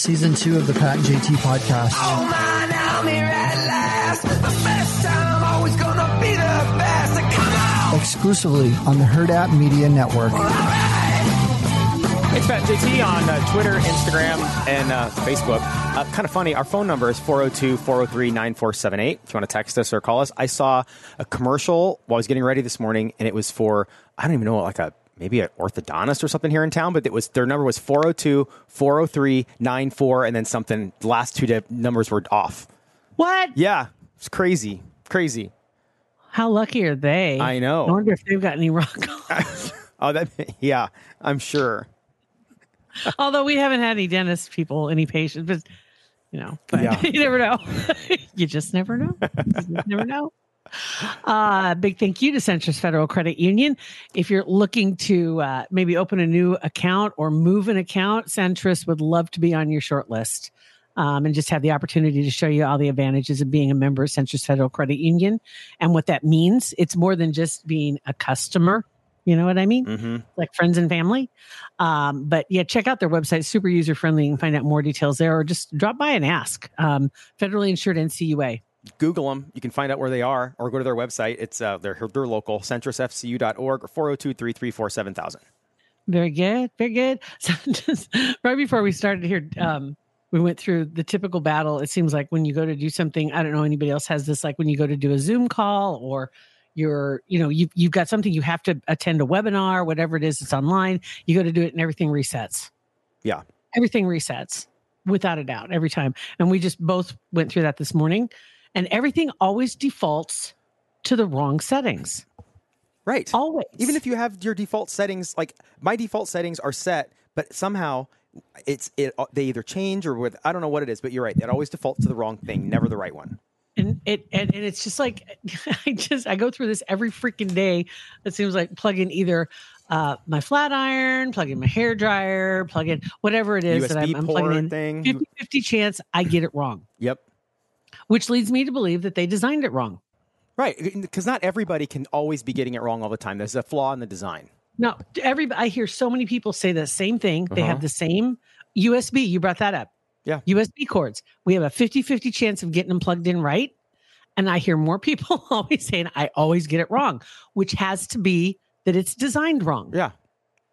Season two of the Pat and JT podcast. Oh man, I'm here at last. The best time, always gonna be the best. Come on! Exclusively on the Hurrdat Media Network. It's Pat JT on uh, Twitter, Instagram, and uh, Facebook. Uh, kind of funny. Our phone number is 402 403 9478. If you want to text us or call us, I saw a commercial while I was getting ready this morning, and it was for, I don't even know, like a maybe an orthodontist or something here in town, but it was their number was 402 403 94, and then something, the last two numbers were off. What? Yeah, it's crazy. Crazy. How lucky are they? I know. I wonder if they've got any rock. Oh, that, yeah, I'm sure. Although we haven't had any dentist people, any patients, but you know, but Yeah. you never know. you just never know. You just never know. Uh, big thank you to Centris Federal Credit Union. If you're looking to uh, maybe open a new account or move an account, Centris would love to be on your short list. Um, and just have the opportunity to show you all the advantages of being a member of Centris Federal Credit Union and what that means. It's more than just being a customer. You know what I mean? hmm like friends and family. Um, but yeah, check out their website, super user friendly. You can find out more details there or just drop by and ask. Um, federally insured NCUA. Google them. You can find out where they are or go to their website. It's uh, they're, they're local, centrisfcu.org or 402 334 7000. Very good. Very good. So just right before we started here, um, we went through the typical battle. It seems like when you go to do something, I don't know anybody else has this, like when you go to do a Zoom call or you're, you know, you've, you've got something you have to attend a webinar, whatever it is, it's online. You go to do it and everything resets. Yeah. everything resets without a doubt every time. And we just both went through that this morning. And everything always defaults to the wrong settings. Right. Always. Even if you have your default settings, like my default settings are set, but somehow it's it they either change or with I don't know what it is, but you're right. It always defaults to the wrong thing, never the right one. and it and, and it's just like I just I go through this every freaking day. It seems like plug in either uh, my flat iron, plug in my hair dryer, plug in whatever it is that I'm, I'm plugging in. thing. 50 50 chance I get it wrong, Yep. Which leads me to believe that they designed it wrong. Right, because not everybody can always be getting it wrong all the time. There's a flaw in the design. No, every I hear so many people say the same thing. They Uh-huh. have the same USB. You brought that up. Yeah. USB cords. We have a 50-50 chance of getting them plugged in right. And I hear more people always saying I always get it wrong, which has to be that it's designed wrong. Yeah.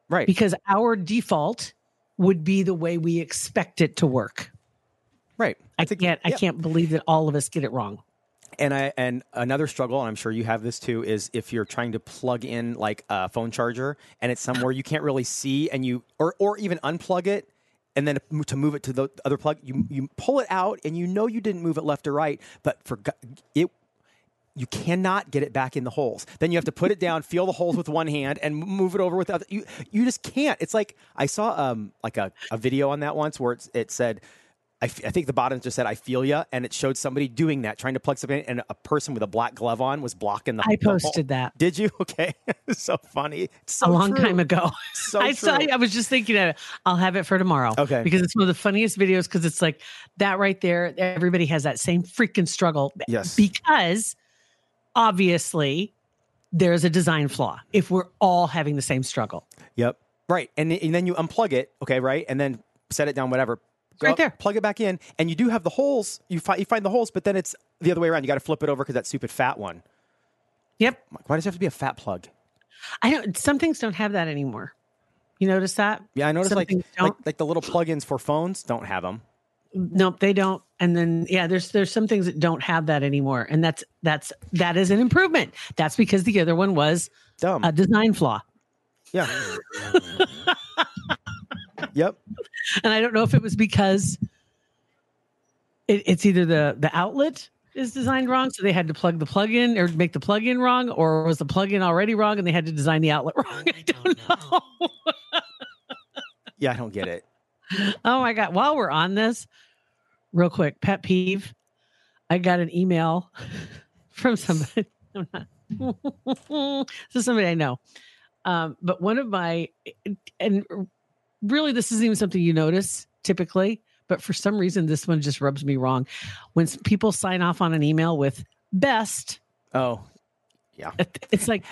Right. Because our default would be the way we expect it to work. Right. I can't I yeah. can't believe that all of us get it wrong. And I and another struggle, and I'm sure you have this too, is if you're trying to plug in like a phone charger and it's somewhere you can't really see, and you or or even unplug it, and then to move it to the other plug, you you pull it out, and you know you didn't move it left or right, but for it. You cannot get it back in the holes. Then you have to put it down, feel the holes with one hand, and move it over with the other. You you just can't. It's like I saw um like a, a video on that once where it's, it said I, f- I think the bottom just said "I feel ya," and it showed somebody doing that, trying to plug something, in, and a person with a black glove on was blocking the. I the posted that. Did you? Okay, so funny. It's so a long true. time ago. So I saw. I was just thinking of it. I'll have it for tomorrow. Okay. Because it's one of the funniest videos. Because it's like that right there. Everybody has that same freaking struggle. Yes. Because obviously there's a design flaw. If we're all having the same struggle, Yep. Right, and, and then you unplug it. Okay, right, and then set it down. Whatever. Right there. Plug it back in, and you do have the holes. You find you find the holes, but then it's the other way around. You got to flip it over because that stupid fat one. yep. Why does it have to be a fat plug? I don't. Some things don't have that anymore. You notice that? Yeah, I noticed like, like like the little plugins for phones don't have them. Nope, they don't. And then yeah, there's there's some things that don't have that anymore, and that's that's that is an improvement. That's because the other one was Dumb. a design flaw, yeah. yep. and I don't know if it was because it, it's either the the outlet is designed wrong, so they had to plug the plug-in or make the plug-in wrong, or was the plug-in already wrong and they had to design the outlet wrong? I don't know. Yeah, I don't get it. Oh my god! While we're on this, real quick, pet peeve. I got an email from somebody. I'm not, so somebody I know. Um, but one of my and really, this isn't even something you notice typically, but for some reason, this one just rubs me wrong. When people sign off on an email with "best," Oh, yeah, it's like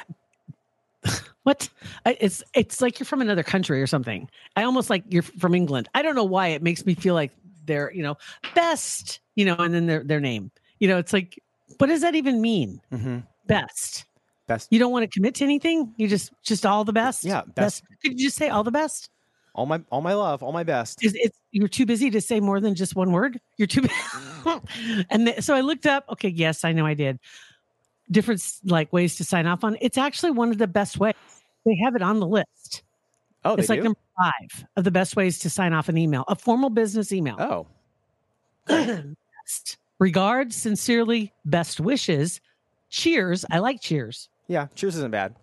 what? It's it's like you're from another country or something. I almost like you're from england. I don't know why it makes me feel like they're you know best you know and then their their name. You know it's like what does that even mean? Hmm best. Best. you don't want to commit to anything? You just just all the best? Yeah, best. could you just say all the best All my all my love, all my best. is it's you're too busy to say more than just one word you're too busy. and th- so i looked up okay yes i know i did different like ways to sign off on it's actually one of the best ways they have it on the list Oh, it's like do? number five of the best ways to sign off an email a formal business email oh, Best. regards sincerely best wishes cheers i like cheers yeah. Cheers isn't bad.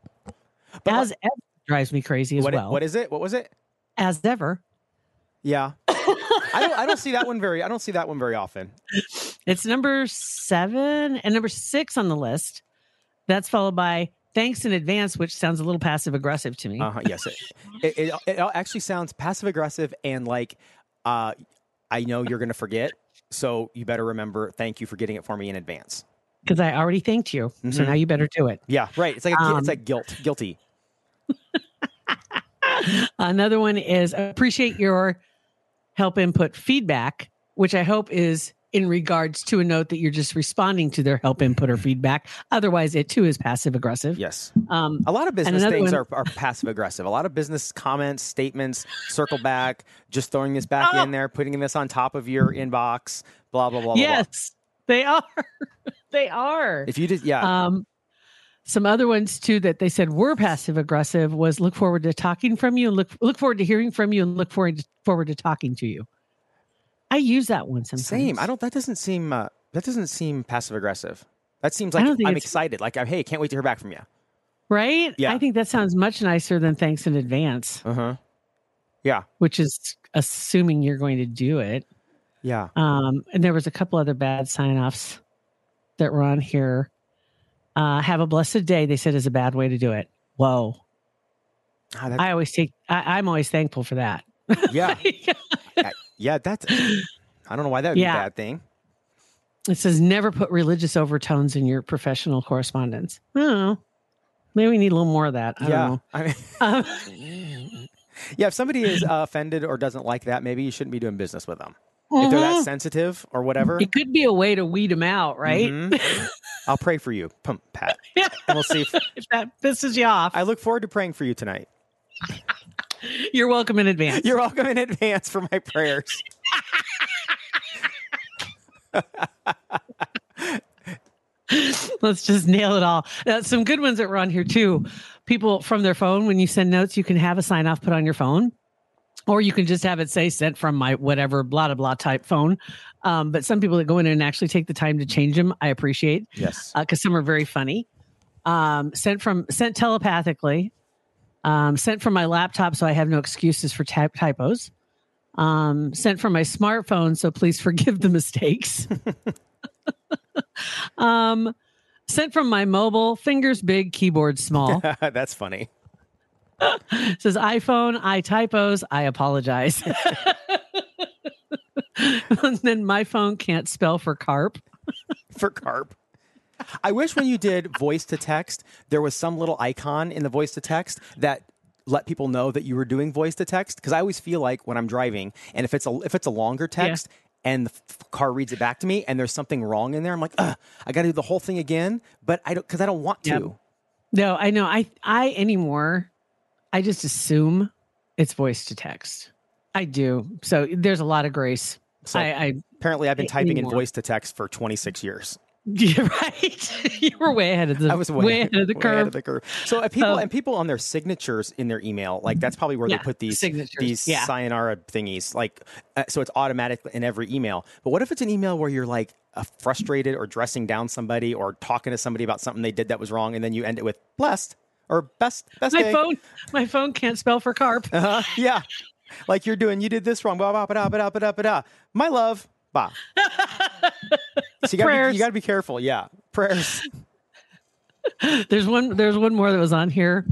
But as ever drives me crazy as what, well what is it? What was it? As ever Yeah. I don't I don't see that one very I don't see that one very often. It's number seven and number six on the list. That's followed by thanks in advance, which sounds a little passive aggressive to me. Uh-huh, yes. It, it, it, it actually sounds passive aggressive and like uh I know you're going to forget, so you better remember thank you for getting it for me in advance. Because I already thanked you. So Mhm. now you better do it. Yeah, right. It's like a, Um, it's like guilt, guilty. Another one is appreciate your help input feedback, which I hope is in regards to a note that you're just responding to their help input or feedback. Otherwise, it too is passive aggressive. Yes. Um, A lot of business things one- are, are passive aggressive. A lot of business comments, statements, circle back, just throwing this back Oh. in there, putting this on top of your inbox, blah blah blah. blah, blah. yes, they are. they are. If you just yeah, Um, some other ones too that they said were passive aggressive was look forward to talking from you and look look forward to hearing from you and look forward to, forward to talking to you. I use that one sometimes. same. I don't. That doesn't seem. Uh, that doesn't seem passive aggressive. That seems like I'm excited. Like hey, can't wait to hear back from you. right? Yeah. I think that sounds much nicer than thanks in advance, Uh huh. Yeah. which is assuming you're going to do it. Yeah. Um, and there was a couple other bad sign offs that were on here. Uh, have a blessed day. They said is a bad way to do it. Whoa. That- I always take. I, I'm always thankful for that. yeah. Yeah. That's. I don't know why that would Yeah. be a bad thing. It says never put religious overtones in your professional correspondence. I don't know. Maybe we need a little more of that. I yeah. don't know. I mean, Um, yeah. If somebody is uh, offended or doesn't like that, maybe you shouldn't be doing business with them. If they're that mhm. sensitive or whatever, it could be a way to weed them out, right? Mhm. I'll pray for you, pump pat, and we'll see. If, if that pisses you off, I look forward to praying for you tonight. you're welcome in advance. You're welcome in advance for my prayers. Let's just nail it all. Uh, some good ones that were on here too. People from their phone, when you send notes, you can have a sign off put on your phone, or you can just have it say sent from my whatever blah blah blah type phone. Um, but some people that go in and actually take the time to change them, I appreciate Yes. because some are very funny. Um, sent from sent telepathically, um, sent from my laptop, so I have no excuses for typ- typos. Um, sent from my smartphone, so please forgive the mistakes. um, sent from my mobile, fingers big, keyboard small. That's funny. says iPhone, I typos, I apologize. and then my phone can't spell for carp. for carp. I wish when you did voice to text, there was some little icon in the voice to text that let people know that you were doing voice to text. Because I always feel like when I'm driving, and if it's a if it's a longer text and the f- car reads it back to me, and there's something wrong in there, I'm like, Ugh, I got to do the whole thing again. But I don't because I don't want to. Yep. No, I know. I I anymore. I just assume it's voice to text. I do. So there's a lot of grace. So I, I apparently, I've been typing in voice to text for 26 years. you're right. you were way ahead of the I was way, ahead of the way curve. ahead of the curve. So people Um, and people on their signatures in their email, like that's probably where Yeah, they put these signatures, these yeah. sayonara thingies. Like, uh, so it's automatic in every email. But what if it's an email where you're like uh, frustrated or dressing down somebody or talking to somebody about something they did that was wrong, and then you end it with blessed or best best my day. phone, my phone can't spell for carp. Uh-huh. Yeah. Like you're doing, you did this wrong. Blah, blah, blah, blah, blah, blah, blah. My love. Bah. So you gotta, be, you gotta be careful. Yeah. Prayers. There's one. There's one more that was on here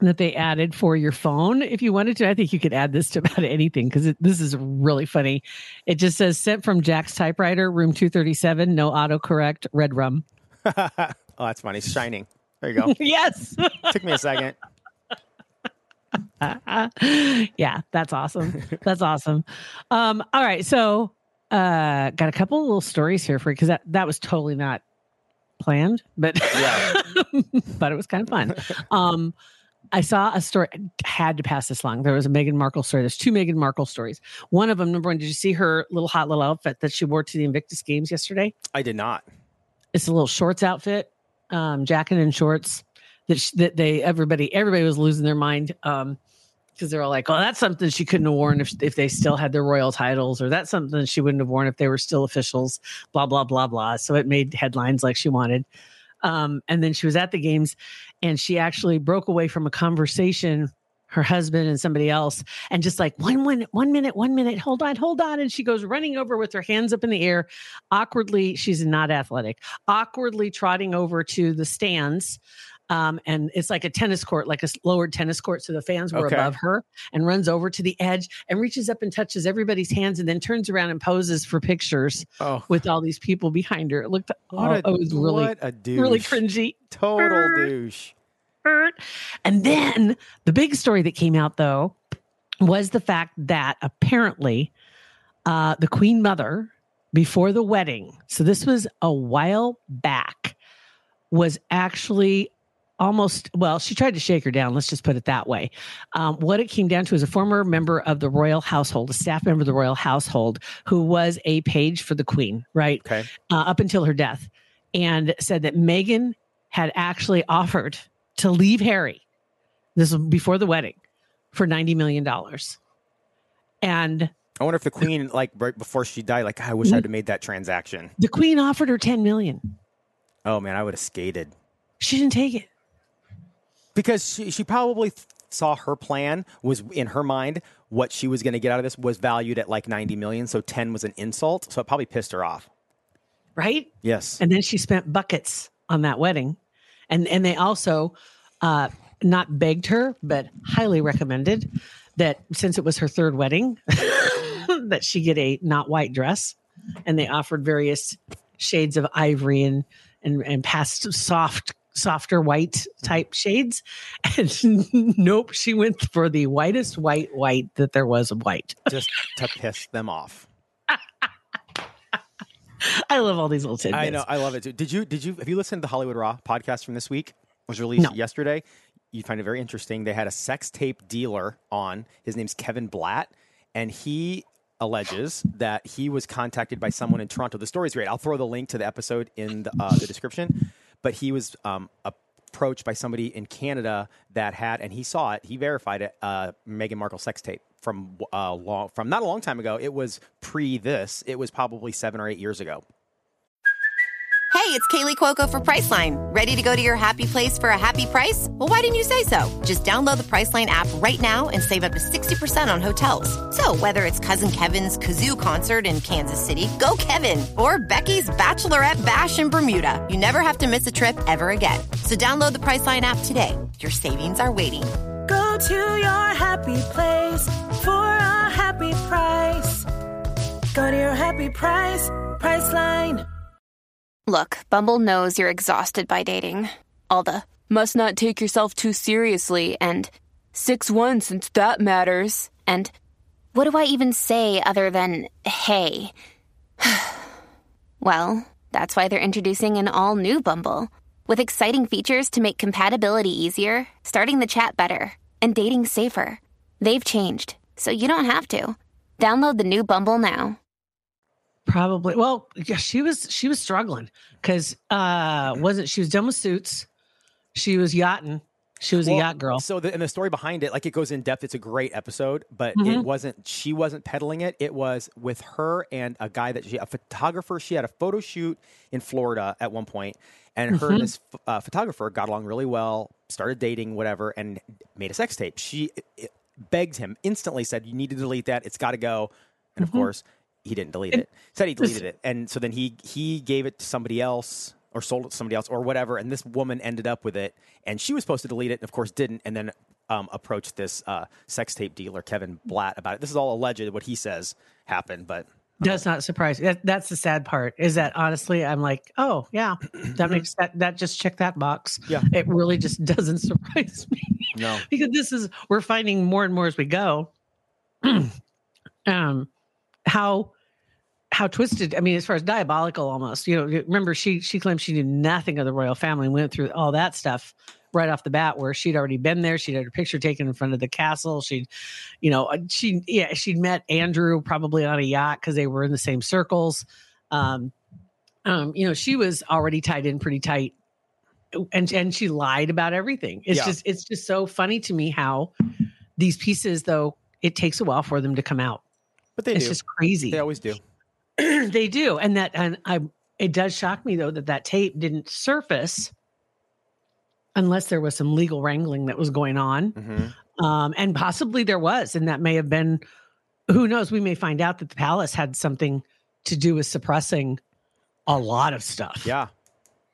that they added for your phone. If you wanted to, I think you could add this to about anything because this is really funny. It just says sent from Jack's typewriter, room 237, no autocorrect, red rum. oh, that's funny. Shining. There you go. yes. Took me a second. yeah, that's awesome. That's awesome. Um, all right, so uh got a couple of little stories here for you because that, that was totally not planned, but Yeah. but it was kind of fun. Um I saw a story had to pass this along. There was a Meghan Markle story. There's two Meghan Markle stories. One of them, number one, did you see her little hot little outfit that she wore to the Invictus Games yesterday? I did not. It's a little shorts outfit, um, jacket and shorts that sh- that they everybody everybody was losing their mind um because they're all like, oh, that's something she couldn't have worn if if they still had their royal titles, or that's something she wouldn't have worn if they were still officials. Blah blah blah blah. So it made headlines like she wanted. Um, and then she was at the games, and she actually broke away from a conversation. Her husband and somebody else, and just like one minute, one minute, one minute, hold on, hold on. And she goes running over with her hands up in the air, awkwardly. She's not athletic, awkwardly trotting over to the stands. Um, and it's like a tennis court, like a lowered tennis court. So the fans were Okay. above her and runs over to the edge and reaches up and touches everybody's hands and then turns around and poses for pictures Oh, with all these people behind her. It looked, what oh, a, it was really, what a douche. really cringy. Total douche. And then the big story that came out, though, was the fact that apparently uh, the Queen Mother, before the wedding, so this was a while back, was actually almost, well, she tried to shake her down. Let's just put it that way. Um, what it came down to is a former member of the royal household, a staff member of the royal household, who was a page for the Queen, right? Okay. uh, up until her death, and said that Meghan had actually offered to leave Harry. This was before the wedding for ninety million dollars, and I wonder if the queen, like right before she died, like I wish. I'd have made that transaction. the Queen offered her ten million. Oh man, I would have skated She didn't take it. because she she probably th- saw her plan was in her mind what she was going to get out of this was valued at like 90 million so 10 was an insult so it probably pissed her off Right. yes And then she spent buckets on that wedding. And and they also uh not begged her, but highly recommended that since it was her third wedding, that she get a not white dress. And they offered various shades of ivory and and, and past soft softer white type shades. And nope, she went for the whitest white white that there was of white. just to piss them off I love all these little tidbits. I know I love it too. Did you did you have you listened to the Hollywood Raw podcast from this week? It was released No. yesterday. You find it very interesting. They had a sex tape dealer on. His name's Kevin Blatt, and he alleges that he was contacted by someone in Toronto. The story's great. I'll throw the link to the episode in the, uh, the description. But he was um, approached by somebody in Canada that had, and he saw it. He verified it. Uh, Meghan Markle sex tape from uh, long, from not a long time ago. It was pre this. It was probably seven or eight years ago. Hey, it's Kaley Cuoco for Priceline. Ready to go to your happy place for a happy price? Well, why didn't you say so? Just download the Priceline app right now and save up to 60% on hotels. So, whether it's Cousin Kevin's Kazoo concert in Kansas City, go Kevin, or Becky's Bachelorette Bash in Bermuda, you never have to miss a trip ever again. So, download the Priceline app today. Your savings are waiting. Go to your happy place for a happy price. Go to your happy price, Priceline. Look, Bumble knows you're exhausted by dating. All the must not take yourself too seriously and 6 1 since that matters. And what do I even say other than hey? well, that's why they're introducing an all new Bumble with exciting features to make compatibility easier, starting the chat better, and dating safer. They've changed, so you don't have to. Download the new Bumble now. Probably. Well, yeah, she was she was struggling because uh wasn't she was done with suits. She was yachting. She was Well, a yacht girl. So the, and the story behind it, like it goes in depth. It's a great episode, but Mhm. it wasn't. She wasn't peddling it. It was with her and a guy that she, a photographer. She had a photo shoot in Florida at one point, and her Mhm. and this uh, photographer got along really well. Started dating, whatever, and made a sex tape. She it, begged him instantly, said, "You need to delete that. It's got to go." And of Mhm. course, he didn't delete And it. Said he deleted it, and so then he he gave it to somebody else or sold it to somebody else or whatever. And this woman ended up with it, and she was supposed to delete it, and of course didn't. And then um, approached this uh, sex tape dealer Kevin Blatt about it. This is all alleged, what he says happened, but Does not surprise me. That, that's the sad part. Is that honestly, I'm like, oh yeah, that makes that that just check that box. Yeah. it really just doesn't surprise me no, because this is we're finding more and more as we go. um, how how twisted. I mean, as far as diabolical, almost. You know, remember she she claimed she knew nothing of the royal family. and Went through all that stuff right off the bat, where she'd already been there. She'd had her picture taken in front of the castle. She'd, you know, uh, she yeah she'd met Andrew probably on a yacht because they were in the same circles. Um, um, you know, she was already tied in pretty tight, and and she lied about everything. It's Yeah. just it's just so funny to me how these pieces though it takes a while for them to come out. but they it's do. just crazy. They always do. they do and that and i it does shock me though that that tape didn't surface unless there was some legal wrangling that was going on hmm um and possibly there was and that may have been who knows we may find out that the palace had something to do with suppressing a lot of stuff Yeah,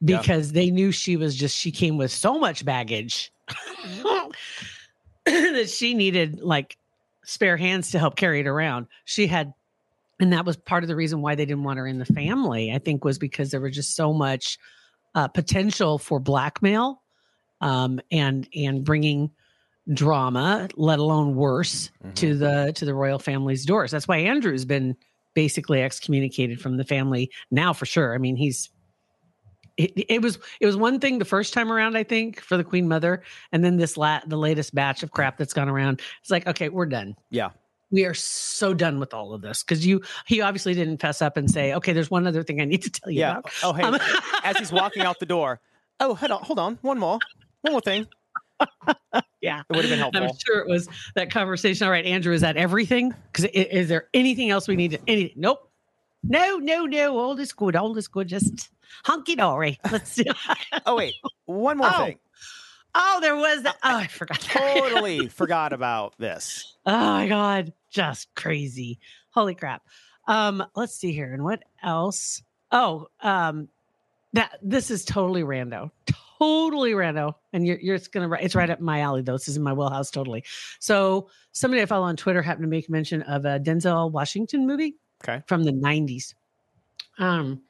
yeah. because they knew she was just she came with so much baggage that she needed like spare hands to help carry it around. She had and that was part of the reason why they didn't want her in the family. I think was because there was just so much uh, potential for blackmail um, and and bringing drama, let alone worse, to the to the royal family's doors. That's why Andrew's been basically excommunicated from the family now for sure. I mean, he's it, it was it was one thing the first time around, I think, for the Queen Mother, and then this la- the latest batch of crap that's gone around. It's like, okay, we're done. yeah. We are so done with all of this because you he obviously didn't fess up and say, okay, there's one other thing I need to tell you Yeah. about. Oh, hey, Um, as he's walking out the door. Oh, hold on, hold on. One more, one more thing. yeah, It would have been helpful. I'm sure it was that conversation. All right, Andrew, is that everything? Because is there anything else we need to? Any? Nope. No, no, no. All is good. All is good. Just hunky dory. Let's see. Oh wait, one more Oh, thing. oh, there was that. Oh, I forgot. Totally forgot about this. Oh my god, just crazy. Holy crap. Um, let's see here. And what else? Oh, um, that this is totally rando. Totally rando. And you're you're it's gonna it's right up my alley though. This is in my wheelhouse totally. So somebody I follow on Twitter happened to make mention of a Denzel Washington movie Okay, from the 90s. Um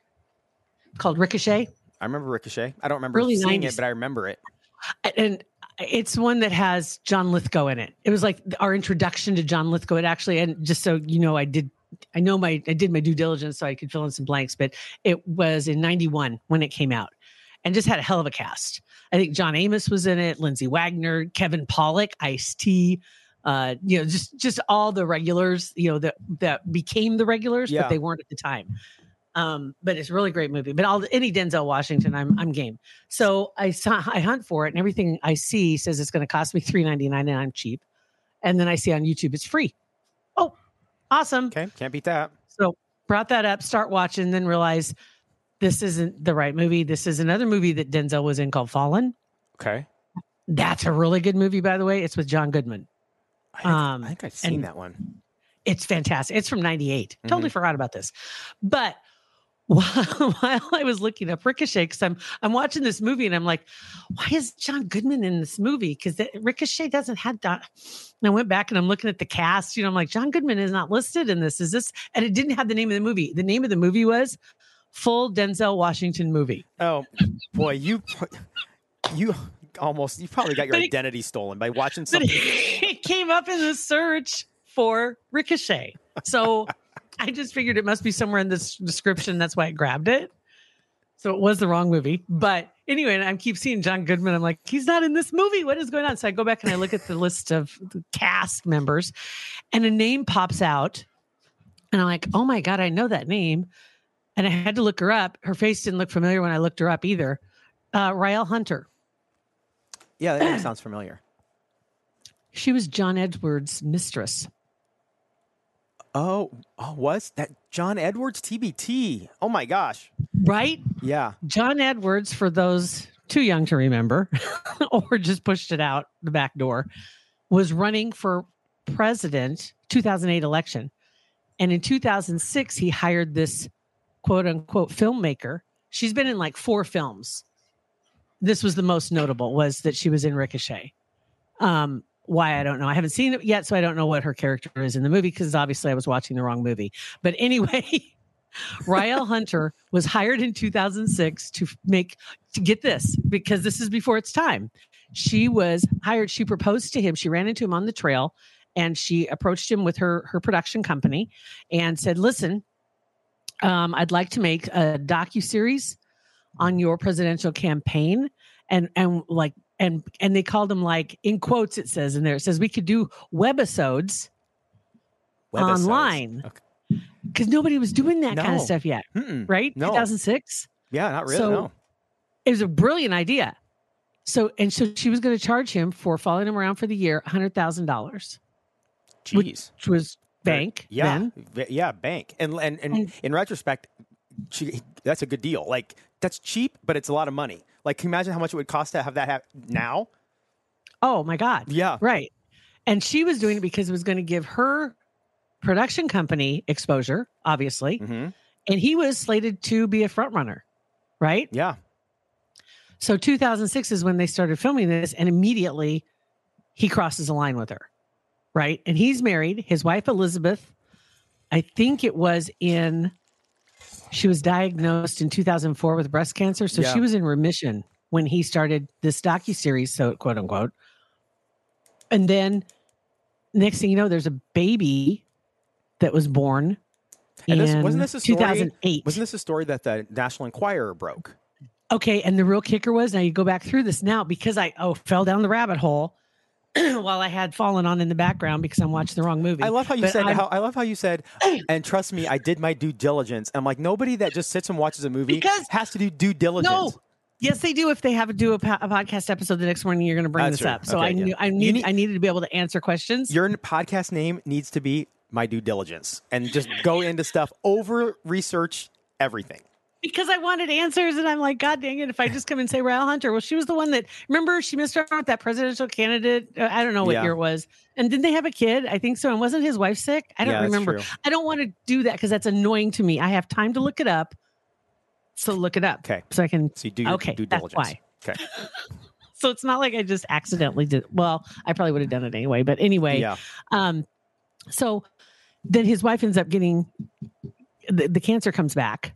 called Ricochet. I remember Ricochet. I don't remember Early seeing 90s. it, but I remember it. and it's one that has John Lithgow in it. It was like our introduction to John Lithgow. It actually, and just so you know, I did, I know my, I did my due diligence so I could fill in some blanks, but it was in 91 when it came out and just had a hell of a cast. I think John Amos was in it, Lindsay Wagner, Kevin Pollak, Ice T, uh, you know, just, just all the regulars, you know, that, that became the regulars, Yeah. but they weren't at the time. Um, but it's a really great movie. But all any Denzel Washington, I'm I'm game. So I saw I hunt for it, and everything I see says it's going to cost me three ninety nine, and I'm cheap. And then I see on YouTube it's free. Awesome! Okay, can't beat that. So brought that up, start watching, then realize this isn't the right movie. This is another movie that Denzel was in called Fallen. Okay, That's a really good movie, by the way. It's with John Goodman. I think, Um, I think I've seen that one. It's fantastic. It's from 98. Totally forgot about this. But while, while I was looking up Ricochet, because I'm I'm watching this movie and I'm like, why is John Goodman in this movie? Because Ricochet doesn't have that. And I went back and I'm looking at the cast. You know, I'm like, John Goodman is not listed in this. Is this? And it didn't have the name of the movie. The name of the movie was Full Denzel Washington Movie. Oh boy, you you almost you probably got your it- identity stolen by watching something. it came up in the search for Ricochet. So I just figured it must be somewhere in this description. That's why I grabbed it. So it was the wrong movie, but anyway, and I keep seeing John Goodman. I'm like, he's not in this movie. What is going on? So I go back and I look at the list of the cast members, and a name pops out, and I'm like, oh my god, I know that name. And I had to look her up. Her face didn't look familiar when I looked her up either. Uh, Rielle Hunter. Yeah, that sounds familiar. She was John Edwards' mistress. Oh, oh, was that John Edwards TBT? Oh my gosh. Right? Yeah. John Edwards, for those too young to remember, or just pushed it out the back door, was running for president 2008 election. And in 2006, he hired this quote unquote filmmaker. She's been in like four films. This was the most notable was that she was in Ricochet. Um, why I don't know. I haven't seen it yet, so I don't know what her character is in the movie because obviously I was watching the wrong movie. But anyway, Rielle Hunter was hired in 2006 to make to get this because this is before its time. She was hired. She proposed to him. She ran into him on the trail, and she approached him with her her production company and said, "Listen, um, I'd like to make a docu series on your presidential campaign." And and like and and they called them like in quotes it says in there it says we could do webisodes Webisodes. online Okay. because nobody was doing that kind of stuff yet, Mm-mm. right? No. 2006. Yeah, not really. So- no. It was a brilliant idea. So and so she was going to charge him for following him around for the year, hundred thousand dollars, Jeez. which was bank. Yeah. then. Yeah, bank. And and, and And- in retrospect, she, that's a good deal. Like that's cheap, but it's a lot of money. Like can you imagine how much it would cost to have that hap- now? Oh my God. Yeah. Right. And she was doing it because it was going to give her production company exposure, obviously. hmm And he was slated to be a front runner, right? Yeah. So 2006 is when they started filming this, and immediately he crosses a line with her, right? And he's married. His wife Elizabeth, I think it was in. She was diagnosed in 2004 with breast cancer, so Yeah. she was in remission when he started this docu series, so quote unquote. And then, next thing you know, there's a baby that was born. And this, wasn't this a story? 2008? Wasn't this a story that the National Enquirer broke? Okay, and the real kicker was now you go back through this now because I oh fell down the rabbit hole while I had fallen on in the background because I'm watching the wrong movie. I love how you But said. I'm- How, I love how you said. And trust me, I did my due diligence. I'm like nobody that just sits and watches a movie Because- has to do due diligence. no. Yes, they do. If they have to do a, po- a podcast episode the next morning, you're going to bring That's this true. up. So Okay, I yeah. knew I need, need- I needed to be able to answer questions. Your podcast name needs to be my due diligence, and just go into stuff over research everything. Because I wanted answers, and I'm like, God dang it! If I just come and say Rielle Hunter, well, she was the one that remember she missed out with that presidential candidate. Uh, I don't know what Yeah. year it was, and didn't they have a kid? I think so. And wasn't his wife sick? I don't Yeah, remember. I don't want to do that because that's annoying to me. I have time to look it up, so look it up. Okay. so I can. So you do your Okay, due that's diligence. why. Okay. So it's not like I just accidentally did. Well, I probably would have done it anyway. But anyway, Yeah. um, so then his wife ends up getting the, the cancer comes back.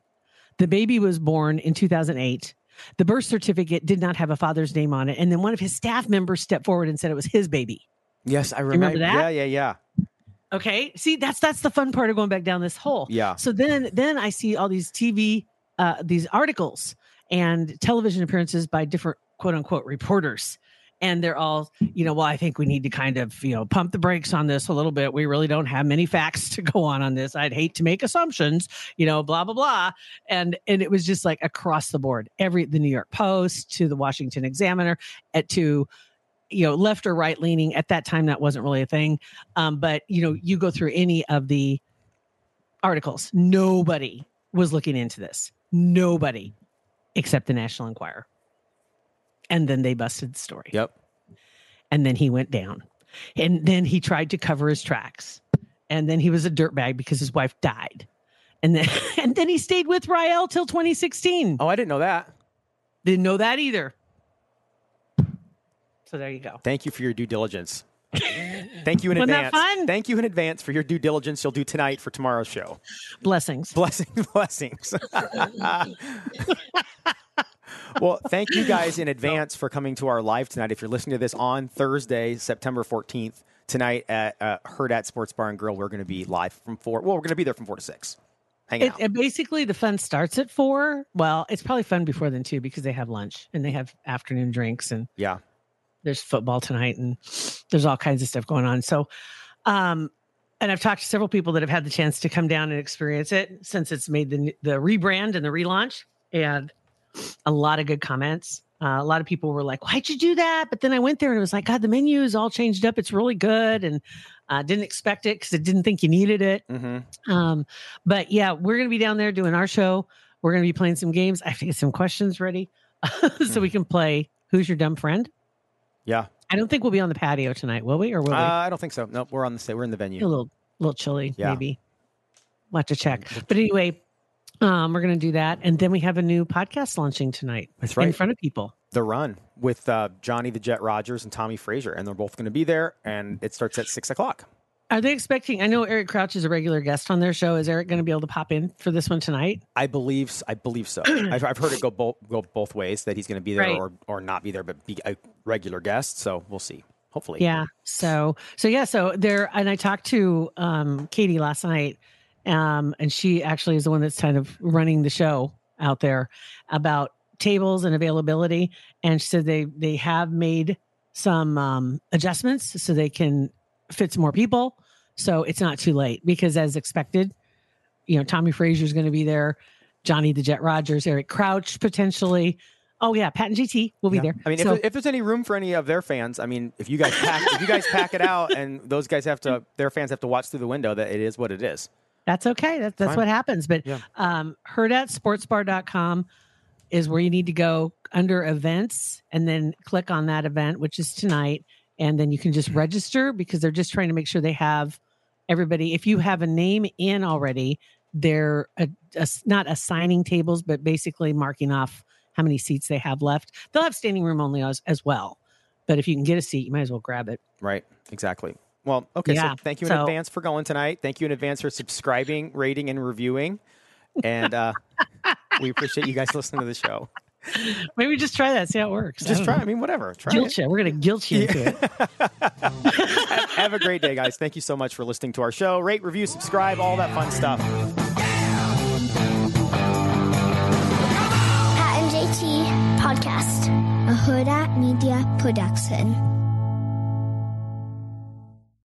The baby was born in 2008. The birth certificate did not have a father's name on it. And then one of his staff members stepped forward and said it was his baby. Yes, I remember remember. that? Yeah, yeah, yeah. Okay. See, that's that's the fun part of going back down this hole. Yeah. So then then I see all these TV uh these articles and television appearances by different quote unquote reporters. And they're all, you know, well, I think we need to kind of, you know, pump the brakes on this a little bit. We really don't have many facts to go on on this. I'd hate to make assumptions, you know, blah blah blah. And and it was just like across the board. Every the New York Post to the Washington Examiner, at to you know left or right leaning at that time that wasn't really a thing um, but you know you go through any of the articles nobody was looking into this nobody except the national enquirer and then they busted the story Yep. and then he went down and then he tried to cover his tracks and then he was a dirtbag because his wife died and then and then he stayed with Rielle till 2016 Oh, I didn't know that. didn't know that either so there you go Thank you for your due diligence. Thank you in Wasn't advance. Thank you in advance for your due diligence you'll do tonight for tomorrow's show. blessings Blessings, blessings. Well, thank you guys in advance for coming to our live tonight. If you're listening to this on Thursday, September 14th, tonight at uh, Hurrdat Sports Bar and Grill, we're going to be live from four. Well, we're going to be there from four to six. hang It, out. it basically the fun starts at four. Well, it's probably fun before then too because they have lunch and they have afternoon drinks and yeah. there's football tonight and there's all kinds of stuff going on. So, um, and I've talked to several people that have had the chance to come down and experience it since it's made the the rebrand and the relaunch, and a lot of good comments. Uh, a lot of people were like, "Why'd you do that?" But then I went there and it was like, "God, the menu is all changed up. It's really good," and uh, didn't expect it because I didn't think you needed it. Mm-hmm. Um, but yeah, we're gonna be down there doing our show. We're gonna be playing some games. I have to get some questions ready so we can play. Who's your dumb friend? Yeah. I don't think we'll be on the patio tonight, will we? Or will we? Uh, I don't think so. Nope. We're on the we're in the venue. a little, little chilly, Yeah. maybe. We'll have to check. But anyway, um, we're going to do that, and then we have a new podcast launching tonight. That's right. in front of people. The Run with uh, Johnny the Jet Rodgers and Tommie Frazier, and they're both going to be there, and it starts at six o'clock. Are they expecting? I know Eric Crouch is a regular guest on their show. Is Eric going to be able to pop in for this one tonight? I believe I believe so. I've, I've heard it go both go both ways that he's going to be there Right. or or not be there, but be a regular guest. So we'll see. Hopefully, Yeah. So so yeah. So there, and I talked to um, Katie last night, um, and she actually is the one that's kind of running the show out there about tables and availability. And she said they they have made some um, adjustments so they can fit some more people. So it's not too late because, as expected, you know Tommie Frazier is going to be there, Johnny the Jet Rodgers, Eric Crouch potentially. Oh yeah, Pat and JT will be Yeah. there. I mean, if, So- there- if there's any room for any of their fans, I mean, if you guys pack, if you guys pack it out, and those guys have to, their fans have to watch through the window, that it is what it is. That's okay. That, that's Fine. what happens. But Yeah. um, hurrdatsportsbar.com is where you need to go under events and then click on that event, which is tonight. And then you can just register because they're just trying to make sure they have everybody. If you have a name in already, they're uh ass- not assigning tables, but basically marking off how many seats they have left. They'll have standing room only as, as well. But if you can get a seat, you might as well grab it. Right. Exactly. Well, okay. Yeah. So thank you in So- advance for going tonight. Thank you in advance for subscribing, rating, and reviewing. And uh, we appreciate you guys listening to the show. Maybe just try that, see how it works. Just don't try. know. I mean, whatever. Try Guilt it. you. We're going to guilt you into it. have, have a great day, guys. Thank you so much for listening to our show. Rate, review, subscribe, all that fun stuff. Pat and JT Podcast, a Hurrdat Media Production.